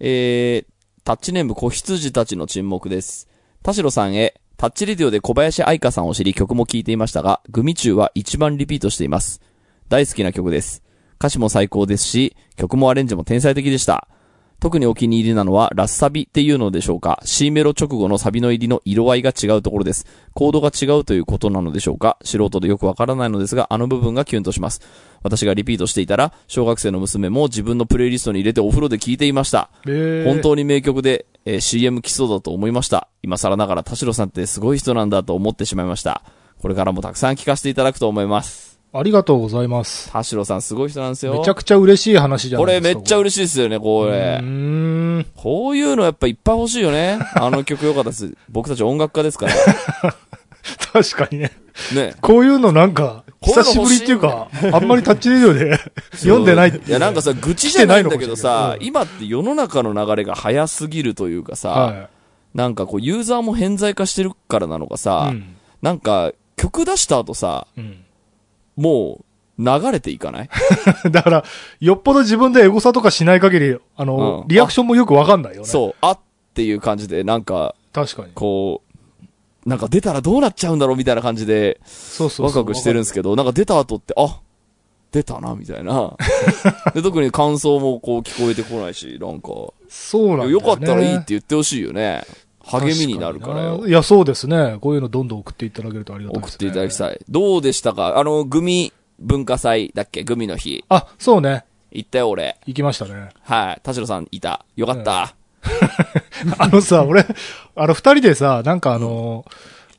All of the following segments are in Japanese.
えー、タッチネーム子羊たちの沈黙です。田代さんへ、タッチレディオで小林愛香さんを知り曲も聴いていましたが、グミ中は一番リピートしています。大好きな曲です。歌詞も最高ですし、曲もアレンジも天才的でした。特にお気に入りなのは、ラスサビっていうのでしょうか ?C メロ直後のサビの入りの色合いが違うところです。コードが違うということなのでしょうか？素人でよくわからないのですが、あの部分がキュンとします。私がリピートしていたら、小学生の娘も自分のプレイリストに入れてお風呂で聴いていました。えー本当に名曲で、えー CM 来そうだと思いました。今更ながら田代さんってすごい人なんだと思ってしまいました。これからもたくさん聞かせていただくと思います。ありがとうございます。田代さんすごい人なんですよ。めちゃくちゃ嬉しい話じゃこないですか。れめっちゃ嬉しいですよね、こうれ。ーん。こういうのやっぱいっぱい欲しいよね。あの曲良かったです。僕たち音楽家ですから。確かにね。ね。こういうのなんか、久しぶりっていうか、あんまりタッチレディオで 読んでないっていういや、なんかさ、愚痴じゃないんだけどさ今って世の中の流れが早すぎるというかさ、はなんかこうユーザーも偏在化してるからなのかい。さ、うん。なんか曲出した後さ、うん。もう流れていかない？だから、よっぽど自分でエゴサとかしない限り、あの、うんリアクションもよくわかんないよね。そう、あっていう感じで、なんか、確かに。こう、なんか出たらどうなっちゃうんだろうみたいな感じで、そうそう。ワクワクしてるんですけど、なんか出た後って、あ出たな、みたいな。で、特に感想もこう聞こえてこないし、なんか、そうなんだよ、ね。よかったらいいって言ってほしいよね。励みになるからよいや、そうですね。こういうのどんどん送っていただけるとありがたいです、ね。送っていただきい。たい。どうでしたか？あの、グミ文化祭だっけ？グミの日。あ、そうね。行ったよ、俺。行きましたね。はい。田代さんいた。よかった。あのさ、俺、あの、二人でさ、なんかあの、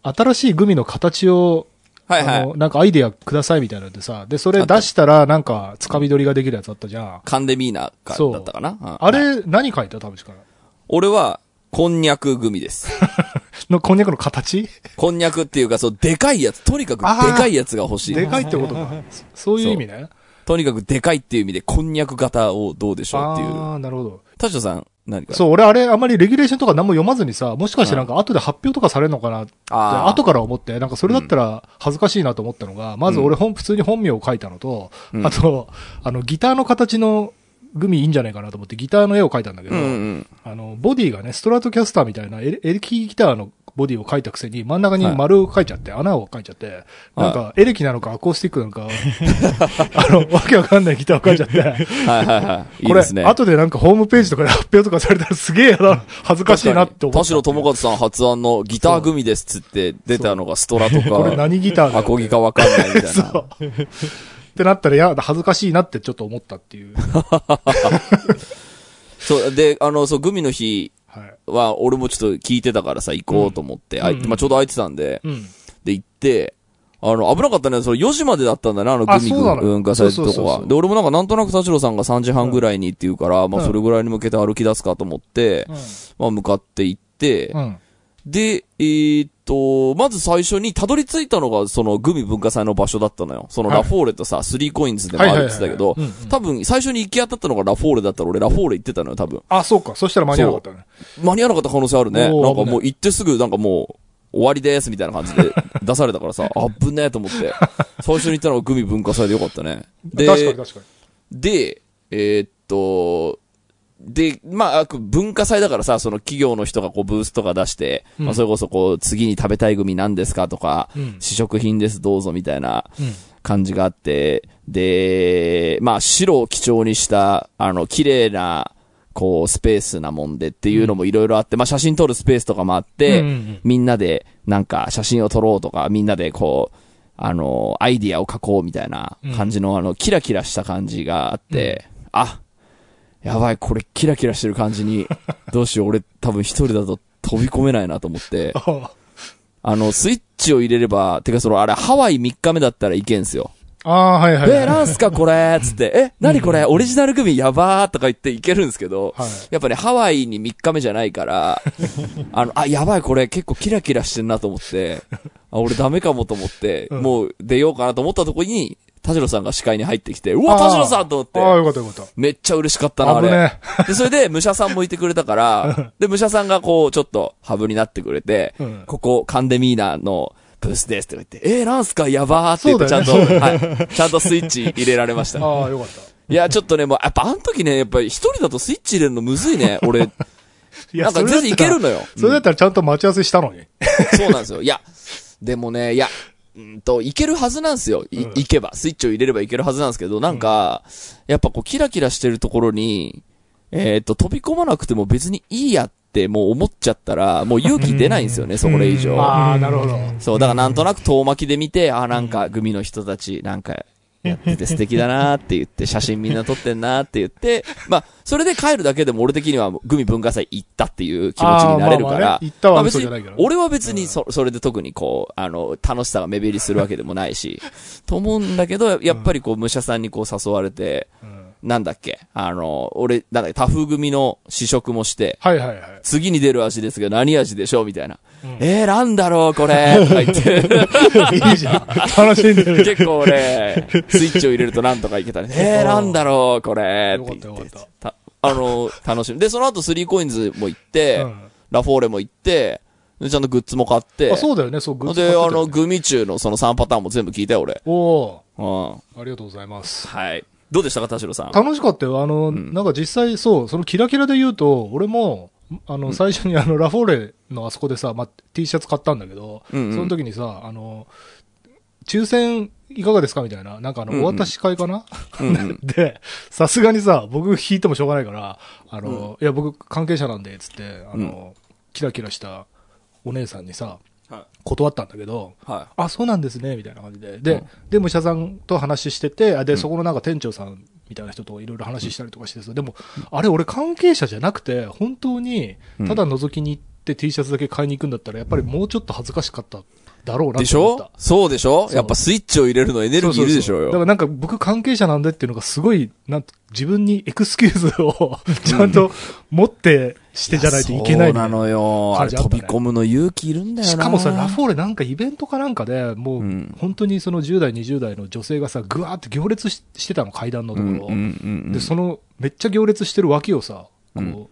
新しいグミの形を、はいはい。なんかアイデアくださいみたいなのでさ、で、それ出したら、なんか、つかみ取りができるやつあったじゃん。カンデミーナかそうだったかな、うんあはいれ、何書いた？田淵から。俺は、こんにゃくグミです。の、こんにゃくの形？こんにゃくっていうか、そう、でかいやつ。とにかくでかいやつが欲しい。でかいってことか。そういう意味ね。とにかくでかいっていう意味で、こんにゃく型をどうでしょうっていう。ああ、なるほど。田代さん、何か？そう、俺あれ、あんまりレギュレーションとか何も読まずにさ、もしかしてなんか後で発表とかされるのかなって、後から思って、なんかそれだったら恥ずかしいなと思ったのが、まず俺本、普通に本名を書いたのと、うんあと、あの、ギターの形のグミいいんじゃないかなと思ってギターの絵を描いたんだけど、うんうん。あの、ボディがね、ストラトキャスターみたいなエレキギターのボディを描いたくせに真ん中に丸を描いちゃって、穴を描いちゃって、なんかエレキなのかアコースティックなのか、あの、わけわかんないギターを描いちゃって、はいはいはい。いいこれ、ですね。後でなんかホームページとかで発表とかされたらすげえ 恥ずかしいなって思った。田代智和さん発案のギターグミですっつって出たのがストラとこれか、何ギターだアコギかわかんないみたいな。ってなったら、いや、恥ずかしいなってちょっと思ったっていう。そう、で、あの、そう、グミの日は俺もちょっと聞いてたからさ、行こうと思って、あいうんまあ、ちょうど空いてたんで、うん。で、行って、あの、危なかったね。それ4時までだったんだな、あの、グミあそうなの文化祭ってとこは。で、俺もなんかなんとなく田代さんが3時半ぐらいにって言うから、まあ、うんそれぐらいに向けて歩き出すかと思って、まあ、向かって行って、うん。で、えーっと、まず最初にたどり着いたのが、そのグミ文化祭の場所だったのよ。そのはいラフォーレとさ、スリーコインズでもあるって言ってたけど多分最初に行き当たったのがラフォーレだったら俺ラフォーレ行ってたのよ、多分。あ、そうか。そしたら間に合わなかったね。間に合わなかった可能性あるね。なんかもう行ってすぐ、なんかもう、終わりです、みたいな感じで 出されたからさ、あぶねえと思って。最初に行ったのがグミ文化祭でよかったね。で、確かに確かに。で、えーっと、で、まあ、文化祭だからさ、その企業の人がこうブースとか出して、うん。まあそれこそこう、次に食べたいグミ何ですかとか、うん。試食品ですどうぞみたいなうん。感じがあって、で、まあ白を基調にした、あの、綺麗な、こう、スペースなもんでっていうのもいろいろあって、まあ写真撮るスペースとかもあって、うんうんうん。みんなでなんか写真を撮ろうとか、みんなでこう、あの、アイディアを書こうみたいな感じの、あの、キラキラした感じがあって、あ、やばい、これキラキラしてる感じに、どうしよう、俺多分一人だと飛び込めないなと思って、ああの、スイッチを入れれば、てかその、あれ、ハワイ3日目だったらいけんすよ。あー、はいはいはい。えー、なんすかこれ？つって、え、何これ？オリジナルグミやばーとか言っていけるんですけど、はい。やっぱね、ハワイに3日目じゃないから、あの、あ、やばい、これ結構キラキラしてんなと思って、あ、俺ダメかもと思って、うん。もう出ようかなと思ったとこに、田代さんが視界に入ってきて、うわ、田代さんと思って、ああ、よかったよかった。めっちゃ嬉しかったな、あれ。危ねで、それで、武者さんもいてくれたから、で、武者さんがこう、ちょっと、ハブになってくれて、うん。ここ、カンデミーナのブースですって言って、えー、なんすか？やばーって言って、ちゃんと、そうだよはい。ちゃんとスイッチ入れられました。ああ、よかった。いや、ちょっとね、もう、やっぱあの時ね、やっぱり一人だとスイッチ入れるのむずいね、俺。いなんか全然いけるのよ。それだったらちゃんと待ち合わせしたのに。そうなんですよ。いや、でもね、いや、うんと、いけるはずなんですよ。い、うんいけば。スイッチを入れればいけるはずなんですけど、なんか、やっぱこう、キラキラしてるところに、えっ、と、飛び込まなくても別にいいやってもう思っちゃったら、もう勇気出ないんですよね、そこれ以上。ああ、なるほど。そう、だからなんとなく遠巻きで見て、あ、なんか、グミの人たち、なんか、やってて素敵だなーって言って、写真みんな撮ってんなーって言って、まあ、それで帰るだけでも俺的にはグミ文化祭行ったっていう気持ちになれるからまあまあね、行ったはまあ別に嘘じゃないからね俺は別にそ、それで特にこう、あの、楽しさが目減りするわけでもないし、と思うんだけど、やっぱりこう、武者さんにこう誘われて、うんなんだっけ、あの、俺、なんだっけ、タフ組の試食もして、はいはいはい。次に出る味ですけど何味でしょう？みたいな。うんえー、なんだろう？これとか言って。いいじゃん。楽しんでる。結構俺、スイッチを入れるとなんとかいけたね。えー、なんだろう、これ。って言ってたあの、楽しみ。で、その後スリーコインズも行って、うんラフォーレも行って、でちゃんとグッズも買って、あ、そうだよね、そう、グッズで、あの、グミ中のその3パターンも全部聞いたよ、俺。おうん。ーありがとうございます。はい。どうでしたか、田代さん？楽しかったよ。あの、なんか実際、そう、そのキラキラで言うと、俺も、あの、最初にあの、ラフォーレのあそこでさ、まあ、T シャツ買ったんだけど、うんうん。その時にさ、あの、抽選いかがですかみたいな、なんかあの、うんうん。お渡し会かな、うんうん。で、さすがにさ、僕引いてもしょうがないから、あの、いや、僕関係者なんで、つって、あの、キラキラしたお姉さんにさ、は断ったんだけど、い。はあ、そうなんですね、みたいな感じで。で、うんで、武者さんと話してて、あで、そこのなんか店長さんみたいな人といろいろ話したりとかしてさ、でも、あれ俺関係者じゃなくて、本当に、ただ覗きに行って T シャツだけ買いに行くんだったら、やっぱりもうちょっと恥ずかしかっただろうい。でしょ？そうでしょ？やっぱスイッチを入れるのエネルギーいるでしょうよ。だからなんか僕関係者なんでっていうのがすごい、なんと自分にエクスキューズを ちゃんと持ってしてじゃないといけないみたいな。そうなのよ。あれ飛び込むの勇気いるんだよな。しかもさ、ラフォーレなんかイベントかなんかで、もう、うん本当にその10代、20代の女性がさ、ぐわーって行列ししてたの、階段のところ。うんうんうんうんで、その、めっちゃ行列してる脇をさ、こう、うん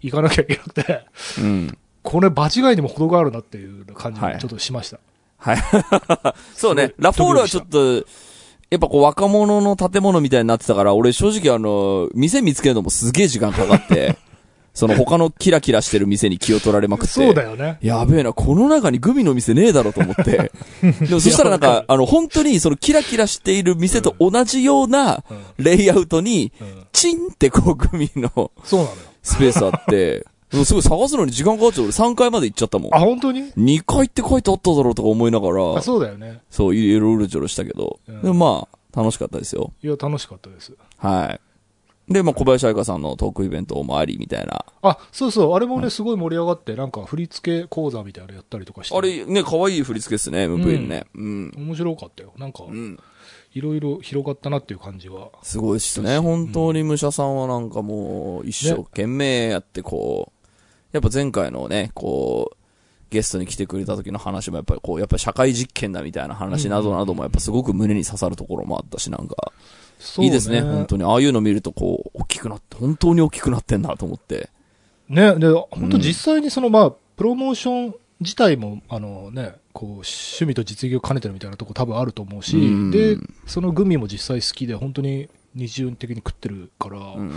行かなきゃいけなくて、うん。これ場違いにも程があるなっていう感じはいがちょっとしました。はい。そうね。ラフォールはちょっと、やっぱこう若者の建物みたいになってたから、俺正直あの、店見つけるのもすげえ時間かかって、その他のキラキラしてる店に気を取られまくって。そうだよね。やべえな、この中にグミの店ねえだろと思って。でもそしたらなんか、かあの、本当にそのキラキラしている店と同じようなうんレイアウトに、うんチンってこうグミのそうなのよ。スペースあって、すごい探すのに時間かかっちゃう。俺3階まで行っちゃったもんあ、。本当に？2階って書いてあっただろうとか思いながらあ、、そうだよね。そう、いろいろちょろしたけど、うんでもまあ、楽しかったですよ。いや、楽しかったです。はい。で、まあ、小林愛香さんのトークイベントもありみたいな。あ、そうそう、あれもね、すごい盛り上がって、なんか振り付け講座みたいなのやったりとかして。あれ、ね、可愛い振り付けですね、MV ね。うん。面白かったよ。なんか、うん。いろいろ広がったなっていう感じは。すごいっすね。本当に武者さんはなんかもう、一生懸命やってこう、やっぱ前回のね、こう、ゲストに来てくれた時の話もやっぱりこう、やっぱり社会実験だみたいな話などなどもやっぱすごく胸に刺さるところもあったし、なんか、いいですね、本当に。ああいうの見るとこう、大きくなって、本当に大きくなってんなと思って。ね、で、本当実際にその、まあ、プロモーション自体も、あのね、こう、趣味と実業を兼ねてるみたいなとこ多分あると思うし、うんで、そのグミも実際好きで、本当に二重的に食ってるから、うん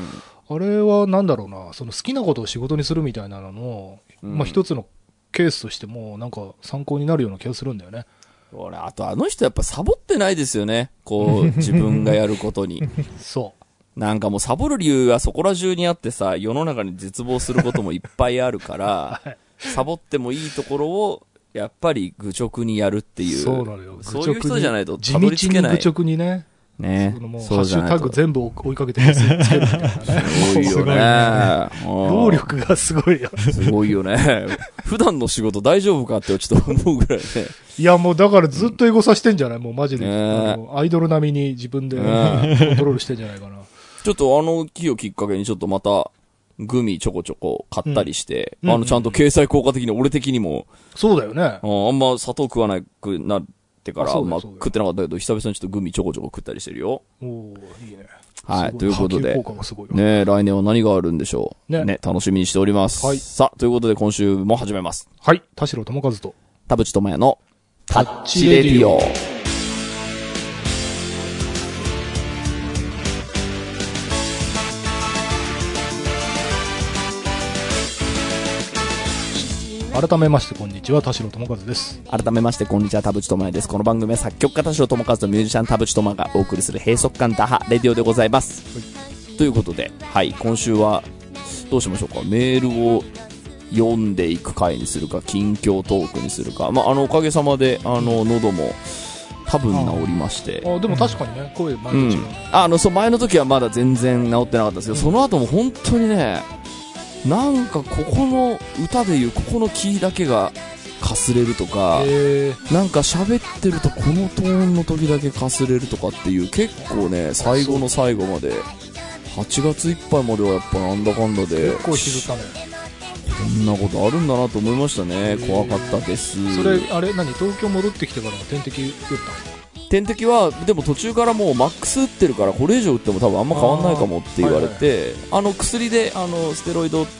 あれはなんだろうな、その好きなことを仕事にするみたいなのの、うんまあ一つのケースとしても、なんか参考になるような気がするんだよね。俺、あとあの人やっぱサボってないですよね。こう、自分がやることに。そなんかもうサボる理由がそこら中にあってさ、世の中に絶望することもいっぱいあるから、サボってもいいところを、やっぱり愚直にやるってう。いう。そうなのよ。そういう人じゃないと地たどり着けない。道に愚直にね、ねハそうじゃないとッシュタグ。全部追いかけてつけるみたいなね。すごいよね。労力がすごいよ。うんすごいよね。普段の仕事大丈夫かってちょっと思うぐらいね。いや、もうだからずっとエゴさしてんじゃない？もうマジで。アイドル並みに自分でコンねトロールしてんじゃないかな。ちょっとあの日をきっかけにちょっとまた、グミちょこちょこ買ったりして、うんあのちゃんと経済効果的に俺的にも、そうだよね。ああんま砂糖食わなくなってから、まあ食ってなかったけど、久々にちょっとグミちょこちょこ食ったりしてるよ。おおいいね。はい、ということでねえ来年は何があるんでしょう。ねね楽しみにしております。はいさあ、ということで今週も始めます。はい。田代智和と。田淵智也のタッチレディオ。改めましてこんにちは田代智和です。改めまして、こんにちは、田淵智也です。この番組は作曲家田代智和とミュージシャン田淵智也がお送りする閉塞感打破レディオでございます。ということで、はい、今週は、どうしましょうか、メールを読んでいく回にするか、近況トークにするか、まあ、あの、おかげさまで、あの、喉も、多分治りまして。あでも確かにね声前うん。あのそう前の時はまだ全然治ってなかったんですけど、その後も本当にねなんかここの歌でいうここのキーだけがかすれるとか、えなんか喋ってるとこのトーンの時だけかすれるとかっていう結構ね最後の最後まで。8月いっぱいまではやっぱなんだかんだで結構引きずったね。こんなことあるんだなと思いましたね。怖かったです。それあれ何？東京戻ってきてから点滴打った点滴はでも途中からもうマックス打ってるからこれ以上打っても多分あんま変わんないかもって言われてあ,、の薬であのステロイドと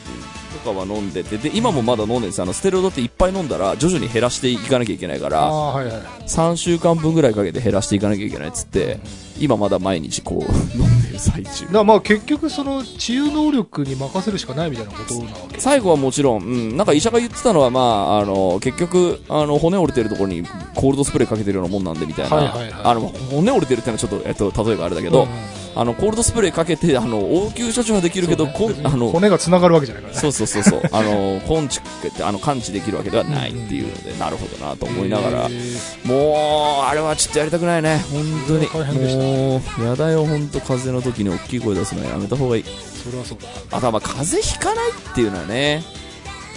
かは飲んでてで今もまだ飲んでるんですあのステロイドっていっぱい飲んだら徐々に減らしていかなきゃいけないかあらあはいはい3週間分ぐらいかけて減らしていかなきゃいけないっつって今まだ毎日こう飲んでる最中。だまあ結局その治癒能力に任せるしかないみたいなことなわけ最後はもちろん、うん、なんか医者が言ってたのは、まあ、あの結局あの骨折れてるところにコールドスプレーかけてるようなもんなんでみたいな、はいはいはい。あの骨折れてるってのはちょっと、えっと、例えがあれだけど、うんあのコールドスプレーかけてあの応急処置はできるけど、ね。あの骨が繋がるわけじゃないからね。そうそうそうそう。あのコンチってあの完治できるわけではないっていうので、なるほどなと思いながら、えー。もうあれはちょっとやりたくないね。本当に。もうやだよ本当風邪の時に大きい声出すのやめた方がいい。それはそうだ。あとはまあ風邪ひかないっていうのはね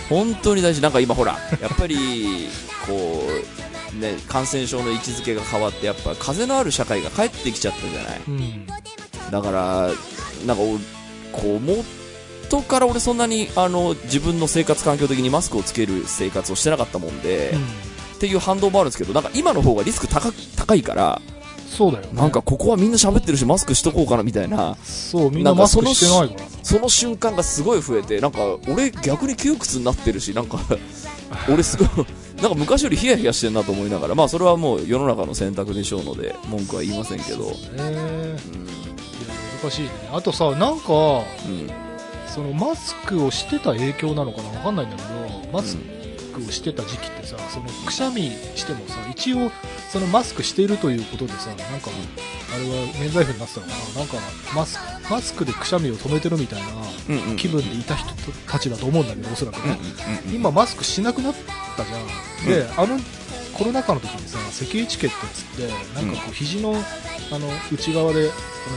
本当に大事。なんか今ほらやっぱりこうね感染症の位置づけが変わってやっぱ風のある社会が帰ってきちゃったじゃない。うんだからなんかおこう元から俺そんなにあの自分の生活環境的にマスクをつける生活をしてなかったもんで、っていう反動もあるんですけどなんか今の方がリスク高高いからそうだよね。なんかここはみんな喋ってるしマスクしとこうかなみたいな。そうみんなマスクしてないから。その瞬間がすごい増えてなんか俺逆に窮屈になってるしなんか 俺すごいなんか昔よりヒヤヒヤしてんなと思いながらまあそれはもう世の中の選択でしょうので文句は言いませんけど、えーうん難しいね。あとさなんかうんそのマスクをしてた影響なのかなわかんないんだけどマスクをしてた時期ってさそのくしゃみしてもさ一応そのマスクしてるということでさなんかあれは免罪符になってたのかな。なんかマスマスクでくしゃみを止めてるみたいな気分でいた人たちだと思うんだけどおそらくね、今マスクしなくなったじゃん、であのコロナ禍の時にさ咳エチケットっつってなんかこう肘のあの内側で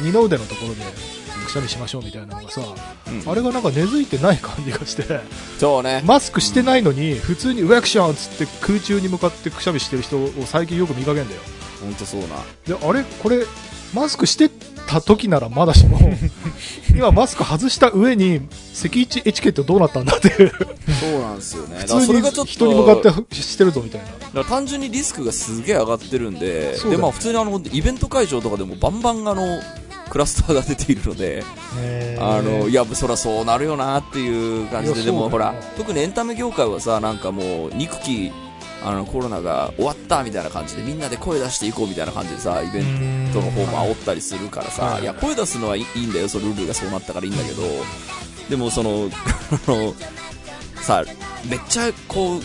二の腕のところでくしゃみしましょうみたいなのがさ、うん。あれがなんか根付いてない感じがしてそうね。マスクしてないのに普通にウェクションっつって空中に向かってくしゃみしてる人を最近よく見かけんだよ。本当そうな。であれこれマスクしてた時ならまだしも 今マスク外した上に咳エチエチケットどうなったんだっていう。そうなんですよね。だから普通にそれがちょっと人に向かってしてるぞみたいな。だから単純にリスクがすげえ上がってるんででまあ普通にあのイベント会場とかでもバンバンあのクラスターが出ているのであのいやそりゃそうなるよなっていう感じででもほら特にエンタメ業界はさなんかもう憎きあのコロナが終わったみたいな感じでみんなで声出していこうみたいな感じでさイベントの方も煽ったりするからはいさいや声出すのはいいんだよそのルールがそうなったからいいんだけどでもその さめっちゃこう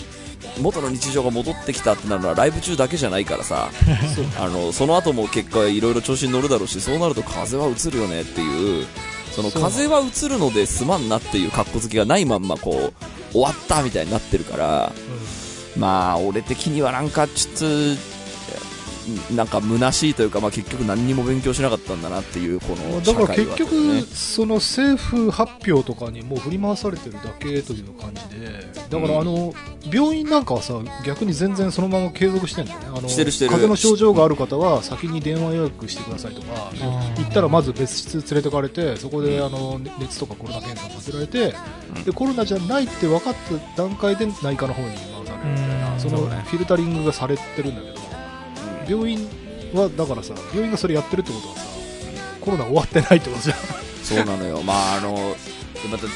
元の日常が戻ってきたってなるのはライブ中だけじゃないからさ あのその後も結果いろいろ調子に乗るだろうしそうなると風は移るよねっていうその風は移るのですまんなっていう格好つきがないまんまこう終わったみたいになってるからまあ俺的にはなんかちょっとなんか虚しいというか、まあ、結局何にも勉強しなかったんだなっていうこのだから結局、ねその政府発表とかにもう振り回されてるだけという感じで、だからあの、病院なんかはさ、逆に全然そのまま継続してるんだよね。あの風邪の症状がある方は先に電話予約してくださいとか、行ったらまず別室連れてかれて、そこであの熱とかコロナ検査をさせられて、うん。で、コロナじゃないって分かった段階で内科の方にな、うんそのフィルタリングがされてるんだけど、病院はだからさ、病院がそれやってるってことはさ、コロナ終わってないってことじゃん。そうなのよ、まああのでまた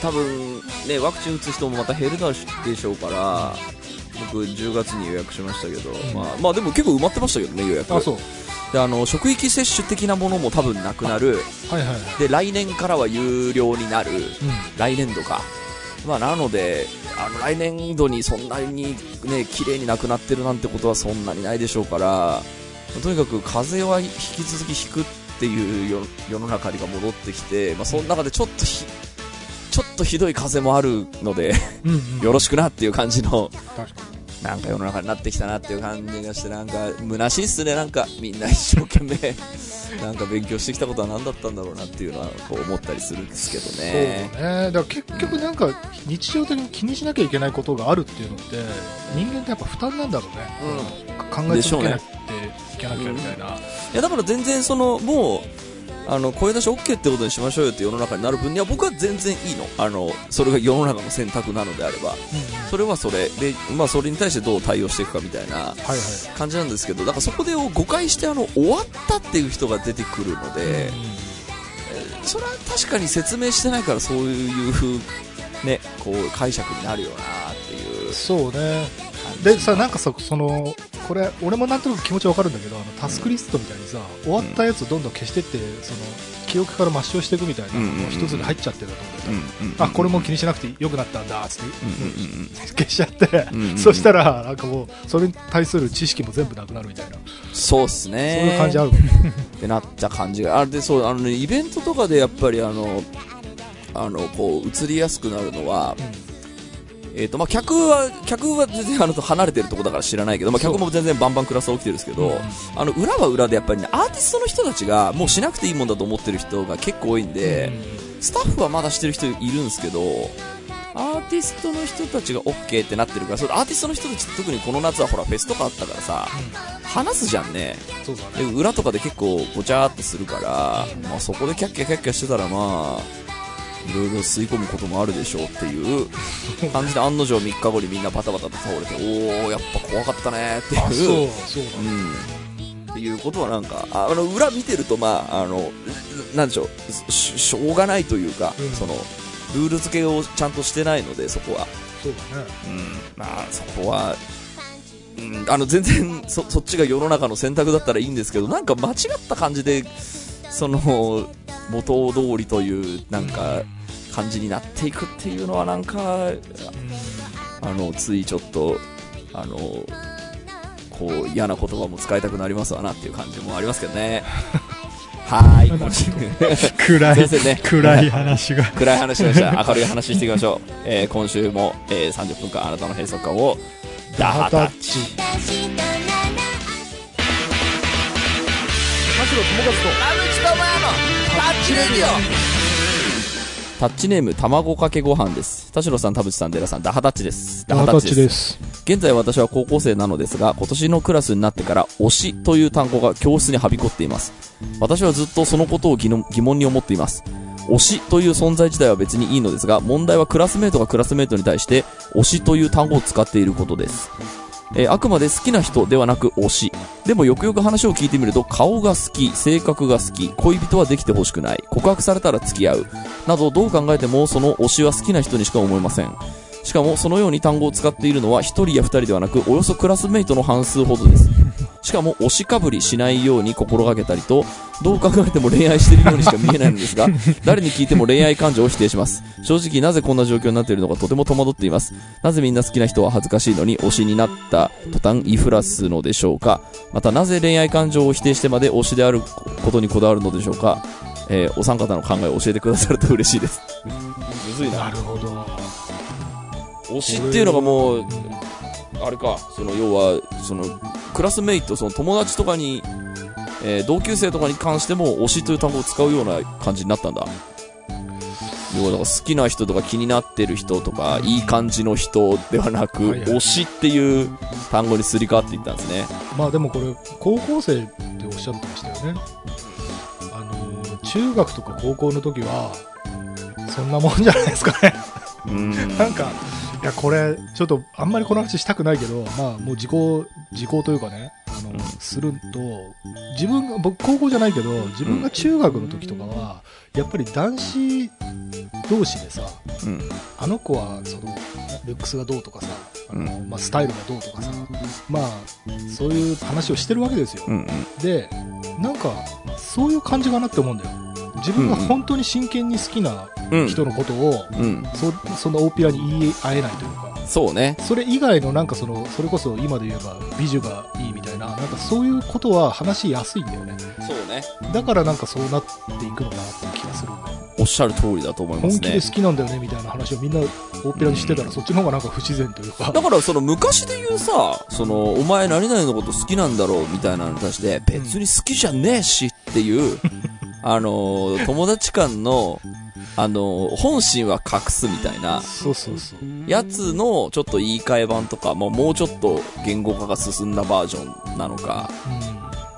多分ねワクチン打つ人もまた減るでしょうから、僕10月に予約しましたけど、ん。まあまあでも結構埋まってましたけどね予約。あ、そう。であの職域接種的なものも多分なくなる。はいはいはい。で来年からは有料になる。うん。来年度かまあ、なので、あの、来年度にそんなにね、綺麗になくなってるなんてことはそんなにないでしょうから、とにかく風邪は引き続き引くっていう世世の中が戻ってきて、まあ、その中でちょっとひ、ちょっとひどい風もあるので、うん、うん。よろしくなっていう感じの。なんか世の中になってきたなっていう感じがして、なんか虚しいっすね、なんかみんな一生懸命、なんか勉強してきたことは何だったんだろうなっていうのはこう思ったりするんですけどそうね。ね。だから結局なんか日常的に気にしなきゃいけないことがあるっていうのって、人間ってやっぱ負担なんだろうね。考え続けなきゃいけなきゃみたいな。いやだから全然そのもうあの声出し OK ってことにしましょうよって世の中になる分には僕は全然いいの。あのそれが世の中の選択なのであれば。それはそれ。で、まあ、それに対してどう対応していくかみたいな。感じなんですけどだからそこで誤解してあの終わったっていう人が出てくるので、それは確かに説明してないからそういう風ねこう解釈になるよなっていう。そうね。でさ、なんかさ、その、これ、俺もなんとなく気持ちわかるんだけど、あのタスクリストみたいにさ、終わったやつをどんどん消してって、その、記憶から抹消していくみたいなうんうんうんの一つに入っちゃってると思うんあ、これも気にしなくてよくなったんだ、つって、うんうんうん消しちゃって、うんうんうん。そしたら、なんかもう、それに対する知識も全部なくなるみたいな、そうっすね。そういう感じあるもんね。ってなった感じが。あれでそうあの、ね、イベントとかでやっぱりあのあのこう映りやすくなるのは、えーとまあ、客は客は全然あの離れてるとこだから知らないけど、まあ、客も全然バンバンクラスは起きてるんですけど、うんあの裏は裏でやっぱり、ね、アーティストの人たちがもうしなくていいもんだと思ってる人が結構多いんで、スタッフはまだしてる人いるんですけどアーティストの人たちが OK ってなってるからそれアーティストの人たち特にこの夏はほらフェスとかあったからさ話すじゃんね。ね。裏とかで結構ごちゃーってするから、まあ、そこでキャッキャキャッキャしてたらまあいろいろ吸い込むこともあるでしょうっていう感じで案の定3日後にみんなバタバタと倒れておおやっぱ怖かったねっていうう、そうだ。うん、っていうことはなんかああの裏見てるとまああのなんでしょうししょうがないというか、うん。そのルール付けをちゃんとしてないのでそこは、そうだね。うん、まあそこは、うん、あの全然そそっちが世の中の選択だったらいいんですけどなんか間違った感じでその元通りというなんか感じになっていくっていうのはなんかあのついちょっとあのこう嫌な言葉も使いたくなりますわなっていう感じもありますけどね。はーい。暗すいね。暗い話が。暗い話しました。明るい話していきましょう、えー今週も、えー30分間あなたの閉塞感をダハタッチ。田代友和と田口智也のタッチレディオタッチネーム卵かけご飯です。田代さん田淵さん寺さんダハタッチです。ダハタッチです。現在私は高校生なのですが今年のクラスになってから推しという単語が教室にはびこっています。私はずっとそのことを疑問疑問に思っています。推しという存在自体は別にいいのですが問題はクラスメートがクラスメートに対して推しという単語を使っていることですえーあくまで好きな人ではなく推し。でもよくよく話を聞いてみると、顔が好き、性格が好き、恋人はできてほしくない、告白されたら付き合う、などどう考えてもその推しは好きな人にしか思えません。しかもそのように単語を使っているのは1人や2人ではなく、およそクラスメイトの半数ほどです。しかも推しかぶりしないように心がけたりと、どう考えても恋愛しているようにしか見えないのですが、誰に聞いても恋愛感情を否定します。正直なぜこんな状況になっているのかとても戸惑っています。なぜみんな好きな人は恥ずかしいのに推しになった途端言いふらすのでしょうかまたなぜ恋愛感情を否定してまで推しであることにこだわるのでしょうかえーお三方の考えを教えてくださると嬉しいです。むずいなるほど。推しっていうのがもう、あれか、その要は、そのクラスメイト、その友達とかに、えー同級生とかに関しても推しという単語を使うような感じになったんだ。要はだから好きな人とか気になってる人とか、いい感じの人ではなく、はいはい推しっていう単語にすり替わっていったんですね。まあでもこれ、高校生っておっしゃってましたよね。あの、中学とか高校の時は、そんなもんじゃないですかね。うん。なんか、いや、これ、ちょっと、あんまりこの話したくないけど、まあ、もう時効、時効というかね、あの、うんすると、自分が、僕、高校じゃないけど、自分が中学の時とかは、やっぱり男子同士でさ、うん。あの子は、その、ルックスがどうとかさ、あのまあ、スタイルがどうとかさ、まあ、そういう話をしてるわけですよ。うん。うん。で、なんか、そういう感じかなって思うんだよ。自分が本当に真剣に好きなうん。人のことを、うん。そそんな大っぴらに言い合えないというか、そうね。それ以外のなんかその、それこそ今で言えば美女がいいみたいな、なんかそういうことは話しやすいんだよね。そうね。だからなんかそうなっていくのかなっていう気がするんだよね。おっしゃる通りだと思いますね本気で。好きなんだよねみたいな話をみんな大っぴらにしてたら、そっちの方がなんか不自然というか。だからその昔で言うさ、その、お前何々のこと好きなんだろうみたいなのに対して、別に好きじゃねえしっていう、あの、友達間の、あの、本心は隠すみたいな、そうそうそう。やつのちょっと言い換え版とか、もうもうちょっと言語化が進んだバージョンなのか、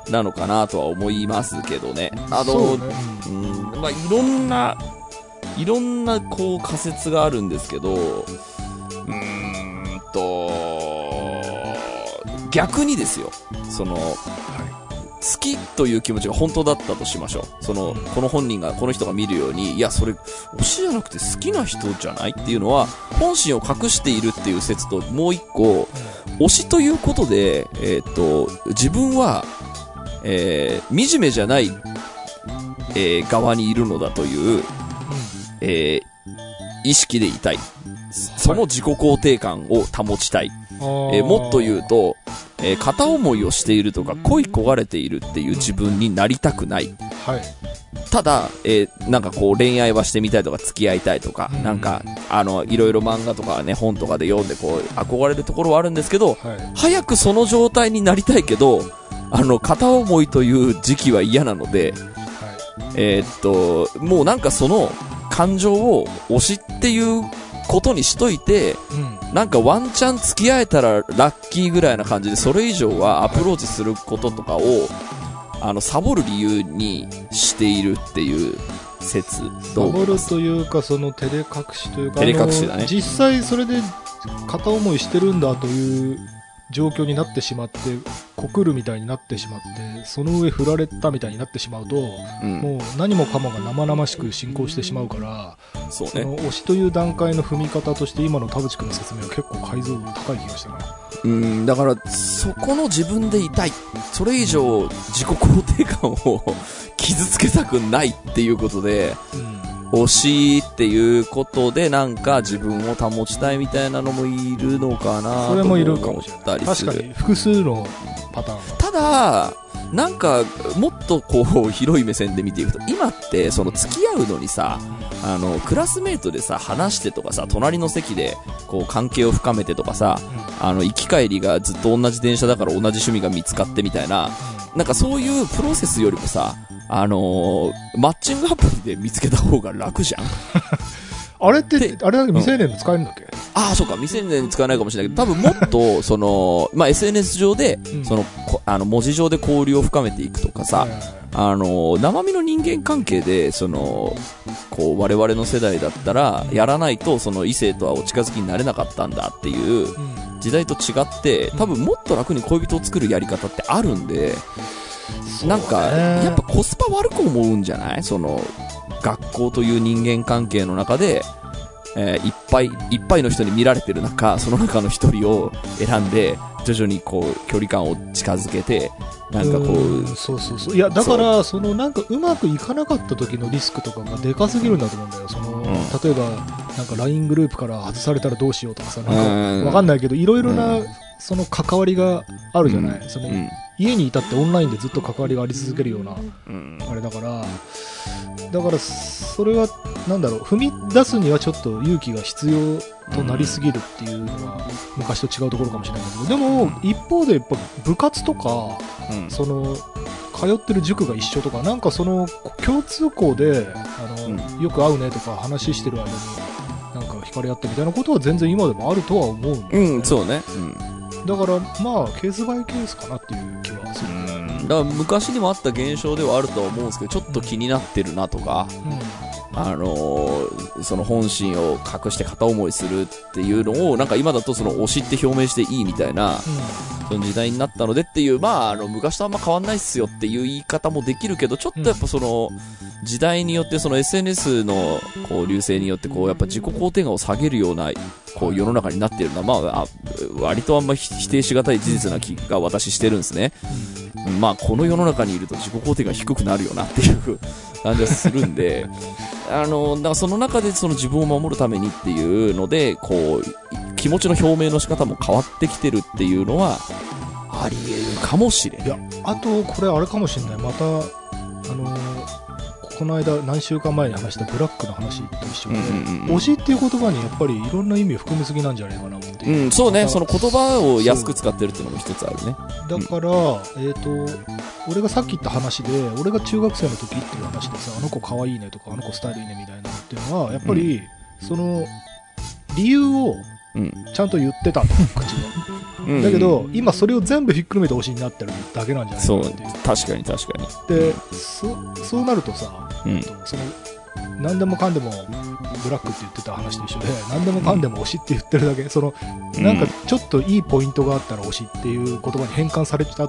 うなのかなとは思いますけどね。あん。の。うん、まあ、いろんな、いろんな、こう、仮説があるんですけど、うーんと、逆にですよ、その、好きという気持ちが本当だったとしましょう。その、この本人が、この人が見るように、いや、それ、推しじゃなくて好きな人じゃない？っていうのは、本心を隠しているっていう説と、もう一個、推しということで、えーっと、自分は、えー、惨めじゃない、えー側にいるのだという、えー意識でいたい。その自己肯定感を保ちたい。えーもっと言うと、えー片思いをしているとか恋焦がれているっていう自分になりたくない。はい。ただ、えーなんかこう恋愛はしてみたいとか付き合いたいとか、うんなんか、あの、いろいろ漫画とかね、本とかで読んでこう憧れるところはあるんですけど、はい。早くその状態になりたいけど、あの、片思いという時期は嫌なので、はえーっと、もうなんかその感情を推しっていうことにしといて、い。うん。なんかワンチャン付き合えたらラッキーぐらいな感じで、それ以上はアプローチすることとかを、あの、サボる理由にしているっていう説、どう思います？守るというか、その照れ隠しというか、照れ隠しだね。実際それで片思いしてるんだという状況になってしまって、告るみたいになってしまって、その上振られたみたいになってしまうと、うん。もう何もかもが生々しく進行してしまうから、そうね。その推しという段階の踏み方として今の田淵君の説明は結構解像度高い気がしたな。うん、だから、そこの自分でいたい。それ以上、自己肯定感を傷つけたくないっていうことで、うん。推しっていうことでなんか自分を保ちたいみたいなのもいるのかなそれもいるかもしれない。確かに複数のパターンが。ただ、なんか、もっとこう、広い目線で見ていくと、今って、その付き合うのにさ、あの、クラスメートでさ、話してとかさ、隣の席で、こう、関係を深めてとかさ、あの、行き帰りがずっと同じ電車だから同じ趣味が見つかってみたいな、なんかそういうプロセスよりもさ、あのーマッチングアプリで見つけた方が楽じゃん？あれってで、あれだけ未成年の使えるんだっけ、ああ、そうか、未成年に使わないかもしれない。けど、多分もっと、その、まあ、SNS 上で、うん。その、こあの、文字上で交流を深めていくとかさ、あの、生身の人間関係で、その、こう、我々の世代だったら、やらないと、その異性とはお近づきになれなかったんだっていううん。時代と違って、多分もっと楽に恋人を作るやり方ってあるんで、なんか、やっぱコスパ悪く思うんじゃない？その、学校という人間関係の中で、えーいっぱいいっぱいの人に見られてる中、その中の一人を選んで、徐々にこう、距離感を近づけて、なんかこう、んそうそうそう。いやだからそのなんかうまくいかなかった時のリスクとかがでかすぎるんだと思うんだよ。その、ん。例えばなんか LINE グループから外されたらどうしようとかさなんうん。かわかんないけどいろいろうなその関わりがあるじゃない、そのうん、家にいたってオンラインでずっと関わりがあり続けるようなうん、あれだからだからそれはなんだろう踏み出すにはちょっと勇気が必要となりすぎるっていうのは昔と違うところかもしれないけどでも一方でやっぱ部活とかうん、その通ってる塾が一緒とかなんかその共通項であの、よく会うねとか話してる間になんか惹かれ合ってみたいなことは全然今でもあるとは思うんだよね。うん、そうね。うん。だからまあケースバイケースかなっていう気はする、だから昔にもあった現象ではあるとは思うんですけど、ちょっと気になってるなとか、あのーその本心を隠して片思いするっていうのを、なんか今だとその推しって表明していいみたいな、その時代になったのでっていう、まあ、あの、昔とあんま変わんないっすよっていう言い方もできるけど、ちょっとやっぱその、時代によってその SNS の、こう、流星によってこう、やっぱ自己肯定感を下げるような、こう、世の中になってるのは、まあ、あ割とあんま否否定しがたい事実な気が私してるんですね。まあこの世の中にいると自己肯定が低くなるよなっていう感じがするんで、あの、だからその中でその自分を守るためにっていうので、こう、気持ちの表明の仕方も変わってきてるっていうのは、あり得るかもしれん。いや、あと、これあれかもしれない。また、あのーこの間、何週間前に話したブラックの話と一緒で、推しっていう言葉にやっぱりいろんな意味を含みすぎなんじゃないかなっていう。うん、そうね、その言葉を安く使ってるっていうのも一つあるね。だから、えっ、と、俺がさっき言った話で、俺が中学生の時っていう話でさ、あの子可愛いねとか、あの子スタイルいいねみたいなのっていうのは、やっぱり、その、理由をうん。ちゃんと言ってたの、口うんで。だけど、今それを全部ひっくるめて推しになってるだけなんじゃないかそうなっていう。、確かに確かに。で、そそうなるとさ、うん。その、何でもかんでもブラックって言ってた話と一緒で、何でもかんでも推しって言ってるだけ、その、うんなんかちょっといいポイントがあったら推しっていう言葉に変換されちゃ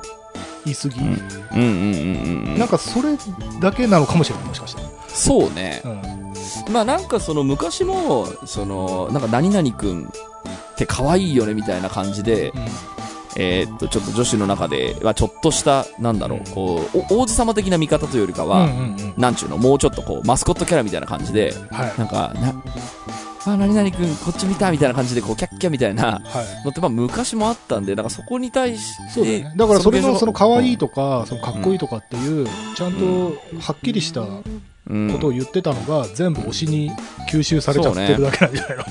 いすぎ、うんうんうんうんうん。なんかそれだけなのかもしれない、もしかしたら。そうね。うん。まあなんかその昔も、その、なんか何々くんって可愛いよねみたいな感じで、えーっと、ちょっと女子の中で、まあちょっとした、なんだろう、こう、お王子様的な見方というよりかは、うんうんうん。なんちゅうの、もうちょっとこう、マスコットキャラみたいな感じで、はい。なんか、な、あ、何々くんこっち見たみたいな感じで、こう、キャッキャみたいなはい。のって、まあ昔もあったんで、なんかそこに対して、そうだね。だからそれの、その可愛いと、とか、そのかっこいいとかっていう、ちゃんとはっきりしたこうんとを言ってたのが、全部推しに吸収されちゃってるだけなんじゃないの？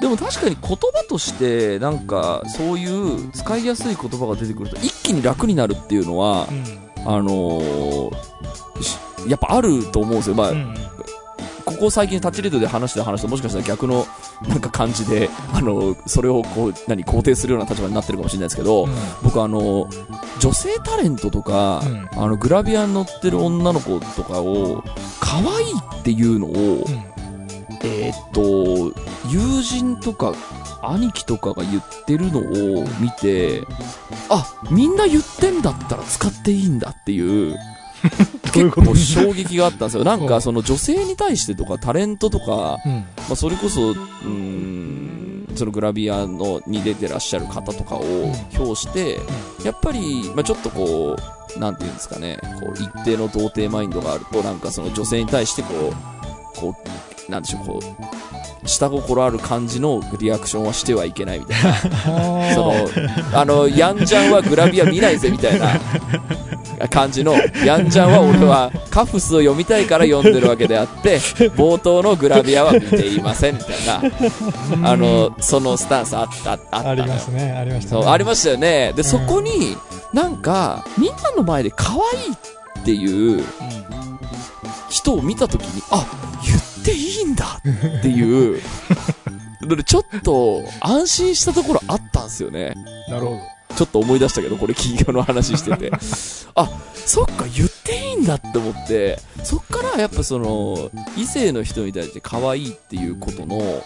でも確かに言葉として、なんか、そういう使いやすい言葉が出てくると、一気に楽になるっていうのは、あのーしやっぱあると思うんですよ。まあ、うん。うん。ここ最近タッチレードで話してた話ともしかしたら逆のなんか感じで、あの、それをこう、何、肯定するような立場になってるかもしれないですけど、うん。僕あの、女性タレントとか、うん。あの、グラビアに乗ってる女の子とかを、可愛いっていうのを、うん。えーっと、友人とか、兄貴とかが言ってるのを見て、あ、みんな言ってんだったら使っていいんだっていう、結構衝撃があったんですよ。なんうんかその女性に対してとかタレントとか、うん。まあ、それこそ、うーん、そのグラビアのに出てらっしゃる方とかを表して、やっぱり、まあ、ちょっとこう、なんていうんですかね、こう、一定の童貞マインドがあると、なんかその女性に対してこう、こう、なんでしょう、こう、下心ある感じのリアクションはしてはいけないみたいな。その、あの、ヤンジャンはグラビア見ないぜみたいな感じの、ヤンジャンは俺はカフスを読みたいから読んでるわけであって、冒頭のグラビアは見ていませんみたいな、あの、そのスタンスあった、あったありますね、ありましたそう、ね。ありましたよね。で、そこに、なんか、みんなの前で可愛いっていう人を見たときに、あ、言っていいんだっていう、でちょっと安心したところあったんですよね。なるほど。ちょっと思い出したけど、これ企業の話してて。あ、そっか、言っていいんだって思って、そっからやっぱその、異性の人に対して可愛いっていうことの、やうん。っ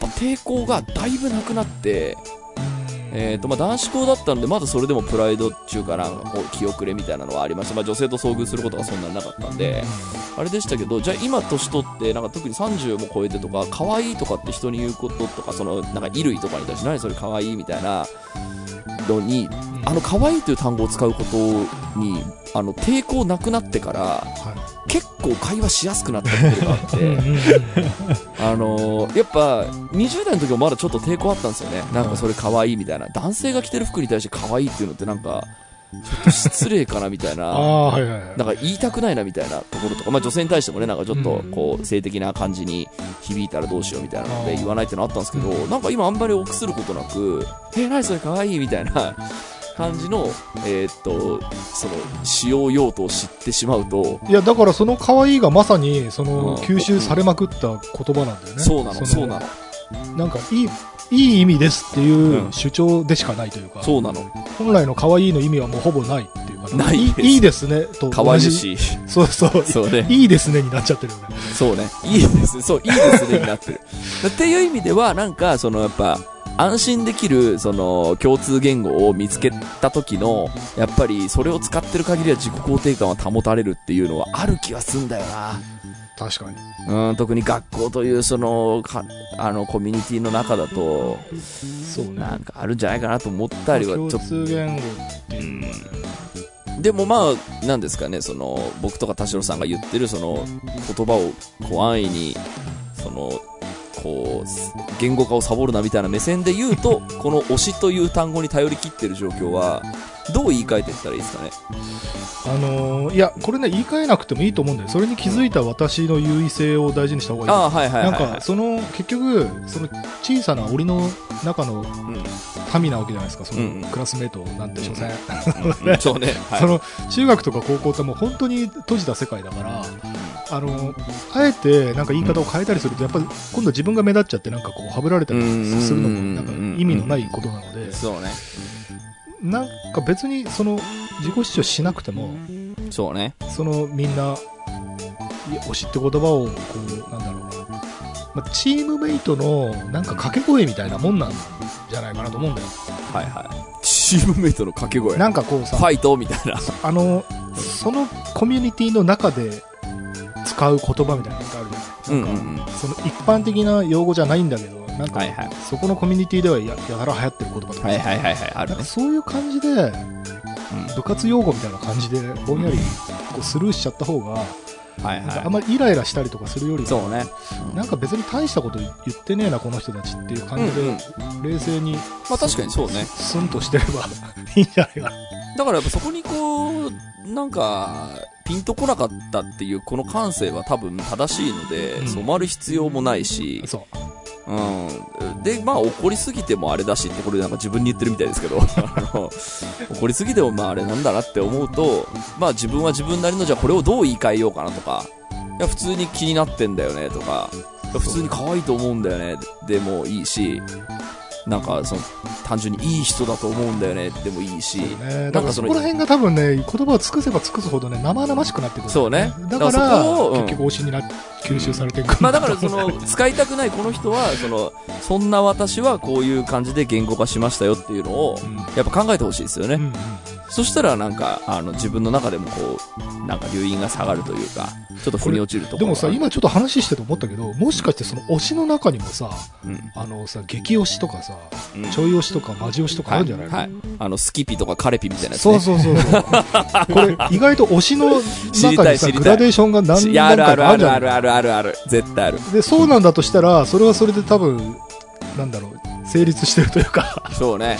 ぱ抵抗がだいぶなくなって、えーとまあ、男子校だったので、まだそれでもプライドっていうかなんかこう気遅れみたいなのはありました、まあ、女性と遭遇することがそんなになかったんで、あれでしたけど、じゃあ今年取って、なんか特に30も超えてとか、可愛いとかって人に言うこととか、そのなんか衣類とかに対して、何それ可愛いみたいなのに、あの可愛いという単語を使うことに、あの抵抗なくなってから、は結構会話しやすくなったっていうのがあって。あのーやっぱ、20代の時もまだちょっと抵抗あったんですよね。なんかそれ可愛いみたいな。男性が着てる服に対して可愛いっていうのってなんか、ちょっと失礼かなみたいあな。あ、はいはいはい。なんか言いたくないなみたいなところとか、まあ女性に対してもね、なんかちょっとうんこう、性的な感じに響いたらどうしようみたいなので言わないっていうのあったんですけど、うなんか今あんまり臆することなく、え、何それ可愛いみたいな感じの、えーっと、その、使用用途を知ってしまうと、いや、だからその可愛いがまさに、その、うん吸収されまくった言葉なんだよね。そうなの、そうなの。の。なんか、いい、いい意味ですっていううん主張でしかないというか、そうなの。本来の可愛いの意味はもうほぼないっていうか ないですいいいですね、と。可愛い。し。そうそう。そうね。いいですねになっちゃってるよね。そうね。いいです。そう、いいですねになってる。っていう意味では、なんか、そのやっぱ、安心できる、その、共通言語を見つけた時の、やっぱり、それを使ってる限りは自己肯定感は保たれるっていうのはある気がすんだよな。確かに。うん、特に学校という、その、か、あの、コミュニティの中だと、そうね。なんかあるんじゃないかなと思ったりは、ちょっと、共通言語う。でもまあ、なんですかね、その、僕とか田代さんが言ってる、その、言葉を、こう、安易に、言語化をサボるなみたいな目線で言うと、この推しという単語に頼り切ってる状況は、どう言い換えていったらいいですかね？あのーいや、これね、言い換えなくてもいいと思うんだよ。それに気づいた私の優位性を大事にした方がいい。ああ、はいはいはい、はい。なんか、その、結局、その小さな檻の中のうん民なわけじゃないですか、そのクラスメートなんて所詮。うん そうね。はい。その、中学とか高校ってもう本当に閉じた世界だから、あの、あえてなんか言い方を変えたりすると、やっぱり今度自分が目立っちゃってなんかこう、はぶられたりするのも、なんか意味のないことなので、そうね。なんか別にその、自己主張しなくても、そうね。そのみんな、推しって言葉を、こう、なんだろうな、まあ、チームメイトのなんか掛け声みたいなもんなんじゃないかなと思うんだよ。はいはい。チームメイトの掛け声。なんかこうさフ、ァイトみたいな。あの、そのコミュニティの中で使う言葉みたいなのがあるじゃない。なんか、うんうんうん。その一般的な用語じゃないんだけど、なんか、はいはいそこのコミュニティではややたら流行ってる言葉とか、はいはいはいはい。あるねなんか。そういう感じで、部活用語みたいな感じで、ぼんやりこうスルーしちゃった方が、はいなんかあんはまりイライラしたりとかするよりい。は、そうね。なんか別に大したこと言ってねえな、この人たちっていう感じうんうんで、冷静に、まあ確かにそうね。スンとしてれば いいんじゃないかな。だからやっぱそこにこう、なんか、ピンとこなかったっていうこの感性は多分正しいので、うん染まる必要もないし、そう。うん。で、まあ怒りすぎてもあれだしってこれなんか自分に言ってるみたいですけど、あ の怒りすぎてもまああれなんだなって思うと、まあ自分は自分なりのじゃあこれをどう言い換えようかなとか、いや普通に気になってんだよねとか、普通に可愛いと思うんだよねでもいいし、なんかその単純にいい人だと思うんだよね。でもいいし、ね、だからそこら辺が多分ね、言葉を尽くせば尽くすほどね、生々しくなってくる、そうね。だから、結局推しにな、吸収されていく。んまあだからそうの、使いたくないこの人は、その、そんな私はこういう感じで言語化しましたよっていうのを、うん。やっぱ考えてほしいですよね。うんうんそしたらなんか、あの、自分の中でもこう、なんか流飲が下がるというか、ちょっと腑に落ちるとでもさ、今ちょっと話してて思ったけど、もしかしてその推しの中にもさ、うん、あのさ、激推しとかさ、うんちょい推しとかマジ推しとかあはいるんじゃないの、はい。あの、スキピとかカレピみたいなやつ、ね。そうそうそうそう。これ、意外と推しの中にさ、グラデーションが何いや、あ何回るあるかあるんじゃない？あるあるあるあるある。絶対ある。で、そうなんだとしたら、それはそれで多分、なんだろう、成立してるというか、そうね。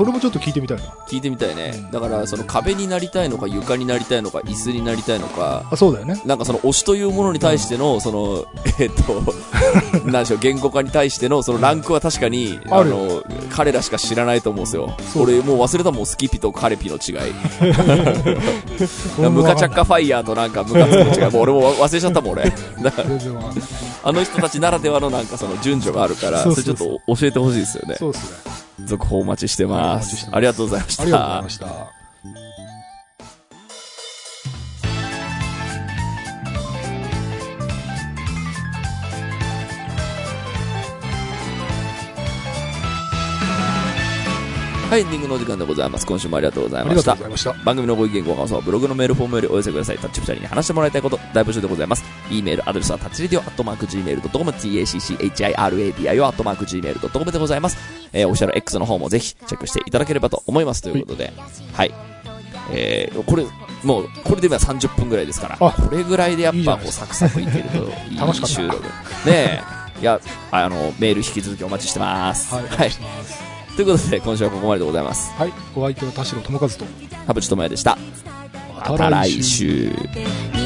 それもちょっと聞いてみたいな。聞いてみたいねうん。だから、その壁になりたいのか、床になりたいのか、椅子になりたいのか、あ、そうだよね。なんかその推しというものに対しての、その、えっと、なんでしょう、言語化に対しての、そのランクは確かに、あるあの、彼らしか知らないと思うんですよ。俺もう忘れたもん、スキピとカレピの違 い。ムカチャッカファイヤーとなんかムカツの違い。もう俺も忘れちゃったもん、俺。あの人たちならではのなんかその順序があるから、そうそうそうそれちょっと教えてほしいですよね。そうですね。続報お待ちしてますす。ありがとうございました。ありがとうございました。はい、エンディングのお時間でございます。今週もありがとうございましたした。番組のご意見ご感想はブログのメールフォームよりお寄せください。タッチ二人に話してもらいたいこと、大募集でございます。E メールアドレスはタッチレディオアットマーク Gmail.com、tacchiradio アットマーク Gmail.com でございます。えー、オフィシャル X の方もぜひチェックしていただければと思います。ということで、はい。えー、これ、もう、これで今30分ぐらいですから、あこれぐらいでやっぱこうサクサクいけるといい 楽しかった収録。ねえ。いや、あの、メール引き続きお待ちしてます。はい、お願い。ということで、今週はここまででございます。はい、お相手は田代智和と、田淵智也でした。また来週。「